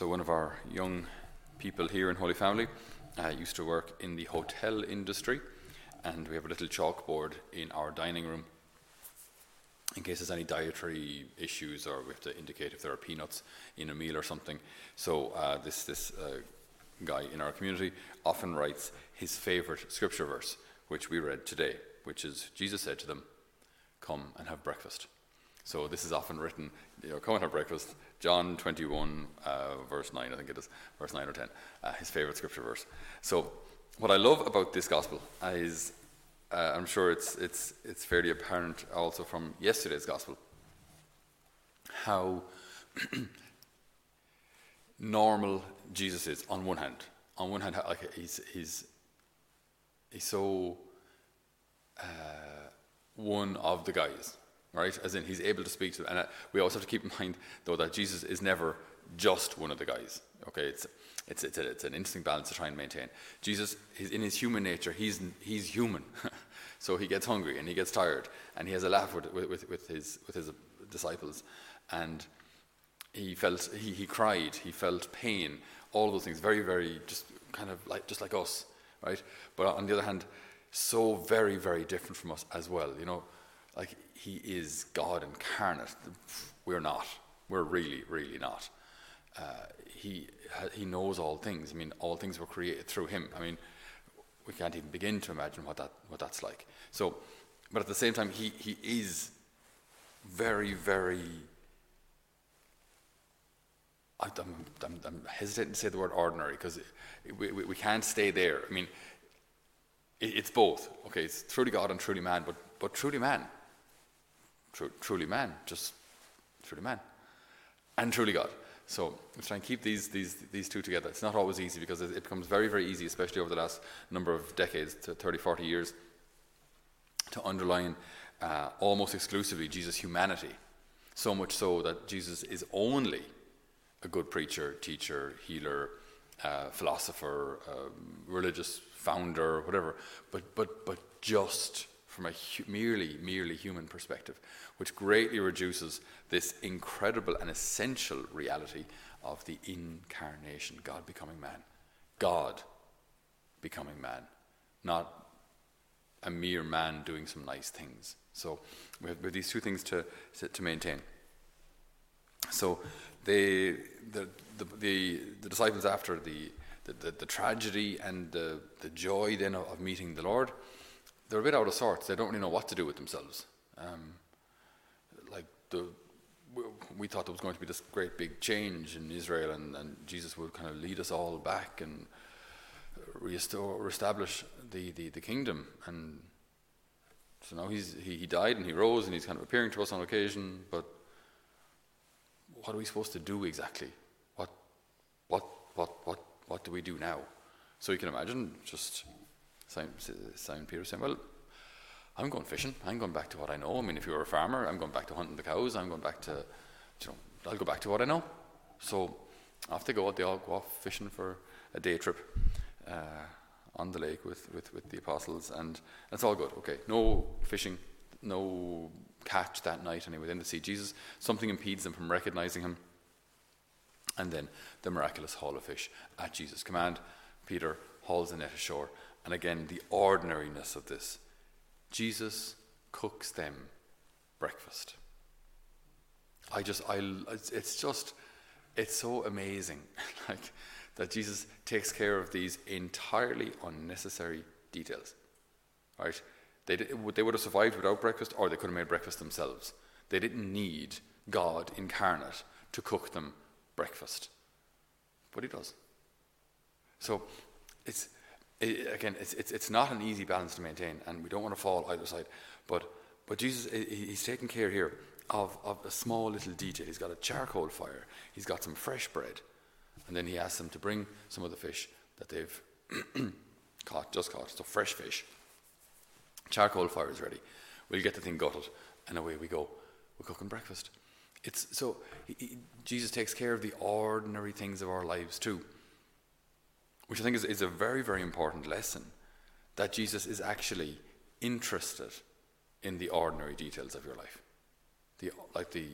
So, one of our young people here in Holy Family uh, used to work in the hotel industry, and we have a little chalkboard in our dining room in case there's any dietary issues or we have to indicate if there are peanuts in a meal or something. So, uh, this, this uh, guy in our community often writes his favorite scripture verse, which we read today, which is Jesus said to them, Come and have breakfast. So this is often written, you know, come and have breakfast. John 21, uh, verse 9, I think it is, verse 9 or 10, uh, his favorite scripture verse. So what I love about this gospel is, uh, I'm sure it's, it's, it's fairly apparent also from yesterday's gospel, how normal Jesus is on one hand. On one hand, like he's, he's, he's so uh, one of the guys right? As in, he's able to speak to them. And uh, we also have to keep in mind, though, that Jesus is never just one of the guys. Okay, it's it's it's, a, it's an interesting balance to try and maintain. Jesus, he's, in his human nature, he's he's human, so he gets hungry and he gets tired and he has a laugh with with, with his with his disciples, and he felt he, he cried, he felt pain, all those things, very very just kind of like just like us, right? But on the other hand, so very very different from us as well. You know, like he is God incarnate. We're not. We're really, really not. Uh, he he knows all things. I mean, all things were created through him. I mean, we can't even begin to imagine what that what that's like. So, but at the same time, he he is very, very. I, am I'm, I'm hesitating to say the word ordinary because we, we, we, can't stay there. I mean, it, it's both. Okay, it's truly God and truly man, but but truly man truly man, just truly man, and truly God. So we try and keep these, these, these two together. It's not always easy because it becomes very, very easy, especially over the last number of decades, to 30, 40 years, to underline uh, almost exclusively Jesus' humanity. So much so that Jesus is only a good preacher, teacher, healer, uh, philosopher, um, religious founder, whatever, but, but, but just from a hu- merely, merely human perspective, which greatly reduces this incredible and essential reality of the incarnation, God becoming man. God becoming man, not a mere man doing some nice things. So we have, we have these two things to, to maintain. So they, the, the, the, the disciples, after the, the, the, the, tragedy and the, the joy then of, of meeting the Lord, they're a bit out of sorts. They don't really know what to do with themselves. Um, like the, we thought there was going to be this great big change in Israel, and, and Jesus would kind of lead us all back and restore, reestablish the, the, the kingdom. And so now he's, he, he died and he rose, and he's kind of appearing to us on occasion. But what are we supposed to do exactly? What, what, what, what, what do we do now? So you can imagine just Simon, Simon Peter saying, Well, I'm going fishing. I'm going back to what I know. I mean, if you were a farmer, I'm going back to hunting the cows. I'm going back to, you know, I'll go back to what I know. So off they go. They all go off fishing for a day trip uh, on the lake with, with, with the apostles, and it's all good. Okay, no fishing, no catch that night anyway in the see Jesus, something impedes them from recognizing him. And then the miraculous haul of fish at Jesus' command. Peter hauls the net ashore and again, the ordinariness of this. Jesus cooks them breakfast. I just, I, it's just, it's so amazing, like that Jesus takes care of these entirely unnecessary details. Right? They, they would have survived without breakfast, or they could have made breakfast themselves. They didn't need God incarnate to cook them breakfast, but He does. So it's it, again, it's, it's, it's not an easy balance to maintain, and we don't want to fall either side. But, but Jesus, he's taking care here of, of a small little detail. He's got a charcoal fire, he's got some fresh bread, and then he asks them to bring some of the fish that they've caught, just caught, so fresh fish. Charcoal fire is ready. We'll get the thing gutted, and away we go. We're cooking breakfast. It's so he, he, Jesus takes care of the ordinary things of our lives too which I think is, is a very, very important lesson that Jesus is actually interested in the ordinary details of your life. The, like the,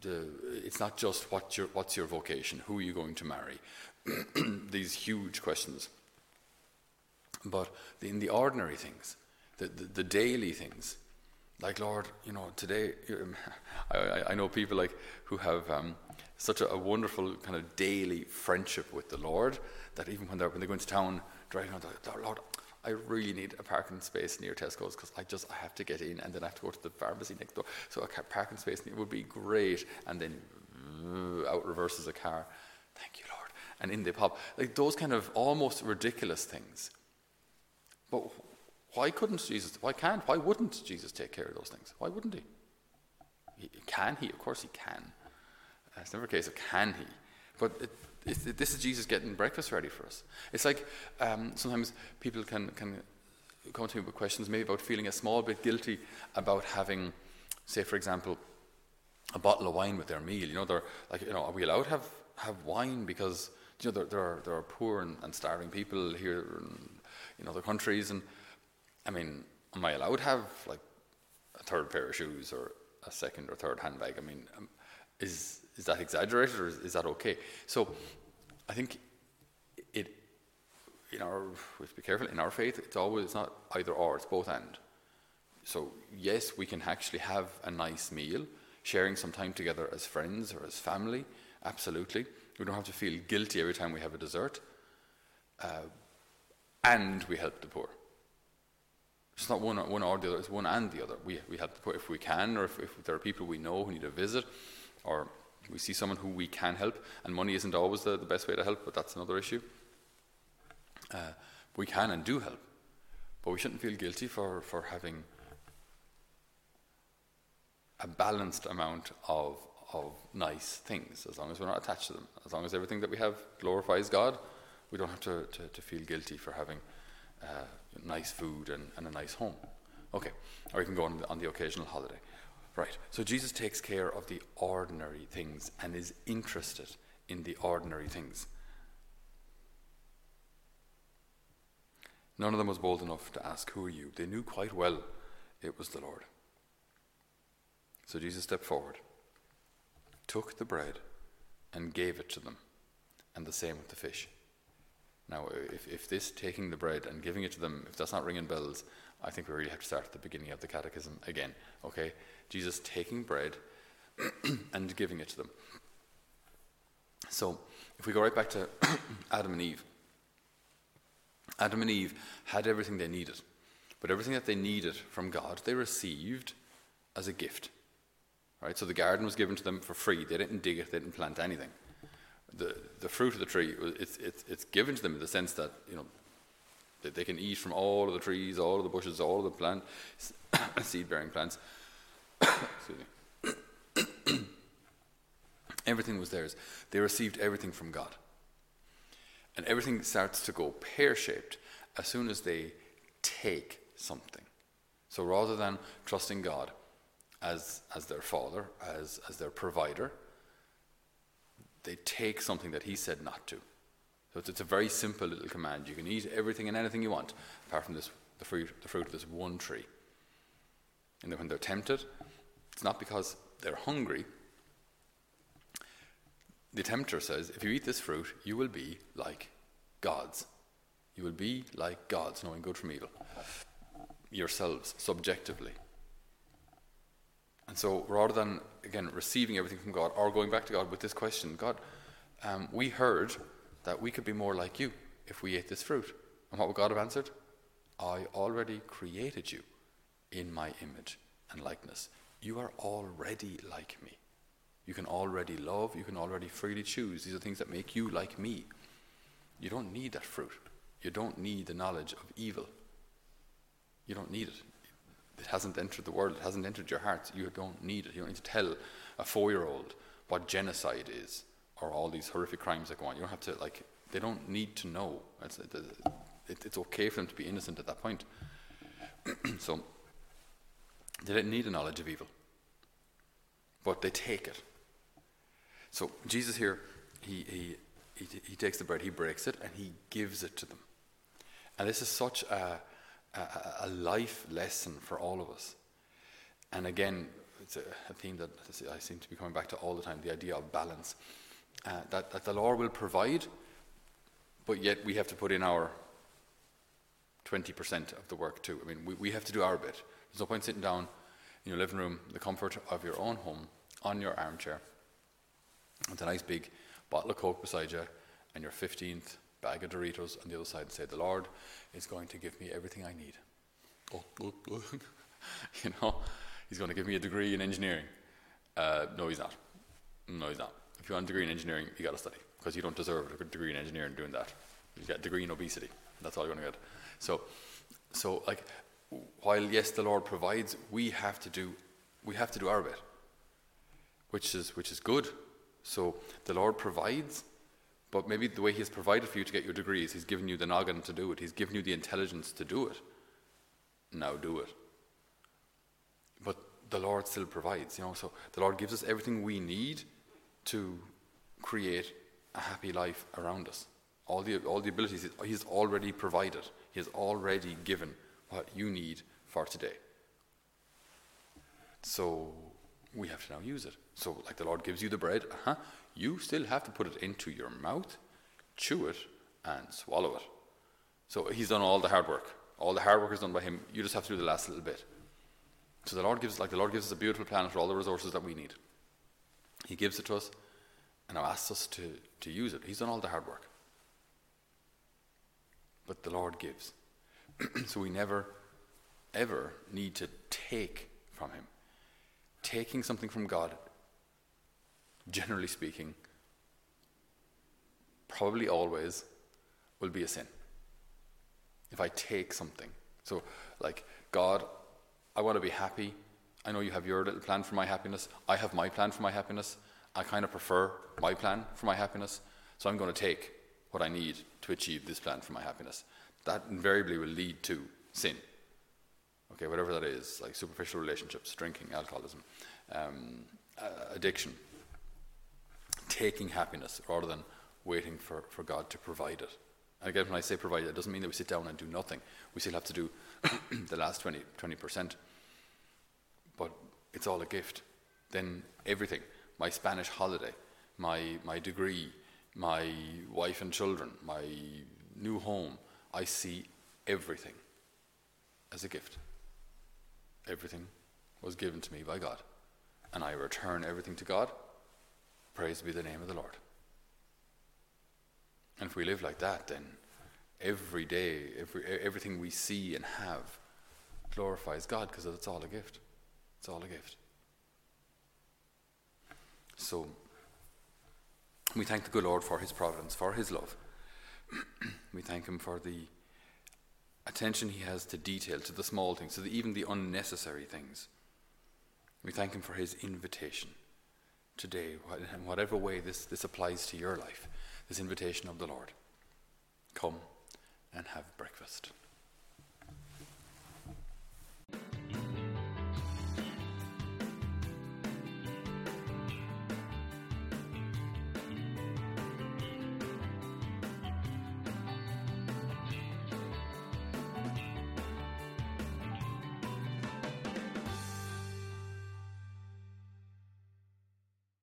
the, it's not just what your, what's your vocation, who are you going to marry, these huge questions. But in the ordinary things, the, the, the daily things, like Lord, you know, today I, I know people like who have um, such a, a, wonderful kind of daily friendship with the Lord that even when they're when they go into town driving around, they're, Lord, I really need a parking space near Tesco's because I just I have to get in and then I have to go to the pharmacy next door. So a parking space near would be great, and then out reverses a car. Thank you, Lord. And in they pop. Like those kind of almost ridiculous things. But why couldn't Jesus, why can't, why wouldn't Jesus take care of those things? Why wouldn't he? he can he? Of course he can. It's never a case of can he. But it, it, this is Jesus getting breakfast ready for us. It's like um, sometimes people can, can come to me with questions maybe about feeling a small bit guilty about having, say, for example, a bottle of wine with their meal. You know, they're like, you know, are we allowed to have, have wine because you know there, there are there are poor and, and starving people here in, in other countries, and I mean, am I allowed to have like a third pair of shoes or a second or third handbag? I mean, um, is is that exaggerated or is, that okay? So, I think it in our we have to be careful in our faith. It's always it's not either or; it's both and. So yes, we can actually have a nice meal, sharing some time together as friends or as family. Absolutely, we don't have to feel guilty every time we have a dessert, uh, and we help the poor. It's not one, one or the other, it's one and the other. We, we help if we can, or if, if there are people we know who need a visit, or we see someone who we can help, and money isn't always the, the best way to help, but that's another issue. Uh, we can and do help, but we shouldn't feel guilty for, for having a balanced amount of, of nice things, as long as we're not attached to them. As long as everything that we have glorifies God, we don't have to, to, to feel guilty for having uh, nice food and, and, a nice home. Okay, or you can go on on the occasional holiday. Right, so Jesus takes care of the ordinary things and is interested in the ordinary things. None of them was bold enough to ask, Who are you? They knew quite well it was the Lord. So Jesus stepped forward, took the bread, and gave it to them, and the same with the fish. Now, if, if this taking the bread and giving it to them, if that's not ringing bells, I think we really have to start at the beginning of the catechism again. Okay? Jesus taking bread and giving it to them. So, if we go right back to Adam and Eve, Adam and Eve had everything they needed, but everything that they needed from God, they received as a gift. Right? So the garden was given to them for free. They didn't dig it, they didn't plant anything the, the fruit of the tree, it's, it's, it's given to them in the sense that, you know, that they can eat from all of the trees, all of the bushes, all of the plant, seed-bearing plants. Everything was theirs. They received everything from God. And everything starts to go pear-shaped as soon as they take something. So rather than trusting God as, as their father, as, as their provider, they take something that he said not to. So it's, it's, a very simple little command. You can eat everything and anything you want, apart from this, the, fruit, the fruit of this one tree. And when they're tempted, it's not because they're hungry. The tempter says, if you eat this fruit, you will be like gods. You will be like gods, knowing good from evil. Yourselves, subjectively. And so rather than, again, receiving everything from God or going back to God with this question, God, um, we heard that we could be more like you if we ate this fruit. And what would God have answered? I already created you in my image and likeness. You are already like me. You can already love, you can already freely choose. These are things that make you like me. You don't need that fruit. You don't need the knowledge of evil. You don't need it it hasn't entered the world, it hasn't entered your heart. You don't need it. You don't need to tell a four year old what genocide is or all these horrific crimes that go on. You don't have to, like, they don't need to know. It's, it, it, it's okay for them to be innocent at that point. so, they don't need a knowledge of evil, but they take it. So, Jesus here, he, he, he, he takes the bread, he breaks it, and he gives it to them. And this is such a a, life lesson for all of us. And again, it's a, a, theme that I seem to be coming back to all the time the idea of balance. Uh, that, that the Lord will provide, but yet we have to put in our 20% of the work too. I mean, we, we have to do our bit. There's no point sitting down in your living room, the comfort of your own home, on your armchair, with a nice big bottle of Coke beside you, and your 15th bag of Doritos on the other side, and say, The Lord is going to give me everything I need. Oh, oh, oh. you know, He's going to give me a degree in engineering. Uh, no, He's not. No, He's not. If you want a degree in engineering, you got to study, because you don't deserve a degree in engineering doing that. You get a degree in obesity. That's all you're going to get. So, so like, while yes, the Lord provides, we have to do, we have to do our bit, which is which is good. So the Lord provides, but maybe the way He has provided for you to get your degrees, He's given you the noggin to do it. He's given you the intelligence to do it. Now do it. But the Lord still provides, you know. So the Lord gives us everything we need to create a happy life around us. All the all the abilities He's already provided. He has already given what you need for today. So we have to now use it. So, like the Lord gives you the bread, uh-huh, you still have to put it into your mouth, chew it, and swallow it. So He's done all the hard work. All the hard work is done by Him. You just have to do the last little bit. So the Lord gives, like the Lord gives us a beautiful planet for all the resources that we need. He gives it to us, and now asks us to, to use it. He's done all the hard work but the Lord gives. so we never, ever need to take from Him. Taking something from God, generally speaking, probably always will be a sin. If I take something. So, like, God, I want to be happy. I know you have your little plan for my happiness. I have my plan for my happiness. I kind of prefer my plan for my happiness. So I'm going to take what I need to achieve this plan for my happiness. That invariably will lead to sin. Okay, whatever that is, like superficial relationships, drinking, alcoholism, um, uh, addiction, taking happiness rather than waiting for, for God to provide it. And again, when I say provide, it doesn't mean that we sit down and do nothing. We still have to do the last 20, 20%. But it's all a gift. Then everything my Spanish holiday, my, my degree, my wife and children, my new home, I see everything as a gift. Everything was given to me by God, and I return everything to God. Praise be the name of the Lord. And if we live like that, then every day, every, everything we see and have glorifies God because it's all a gift. It's all a gift. So, we thank the good Lord for his providence, for his love. we thank him for the attention he has to detail, to the small things, to the, even the unnecessary things. We thank him for his invitation today, in whatever way this, this applies to your life, this invitation of the Lord. Come and have breakfast.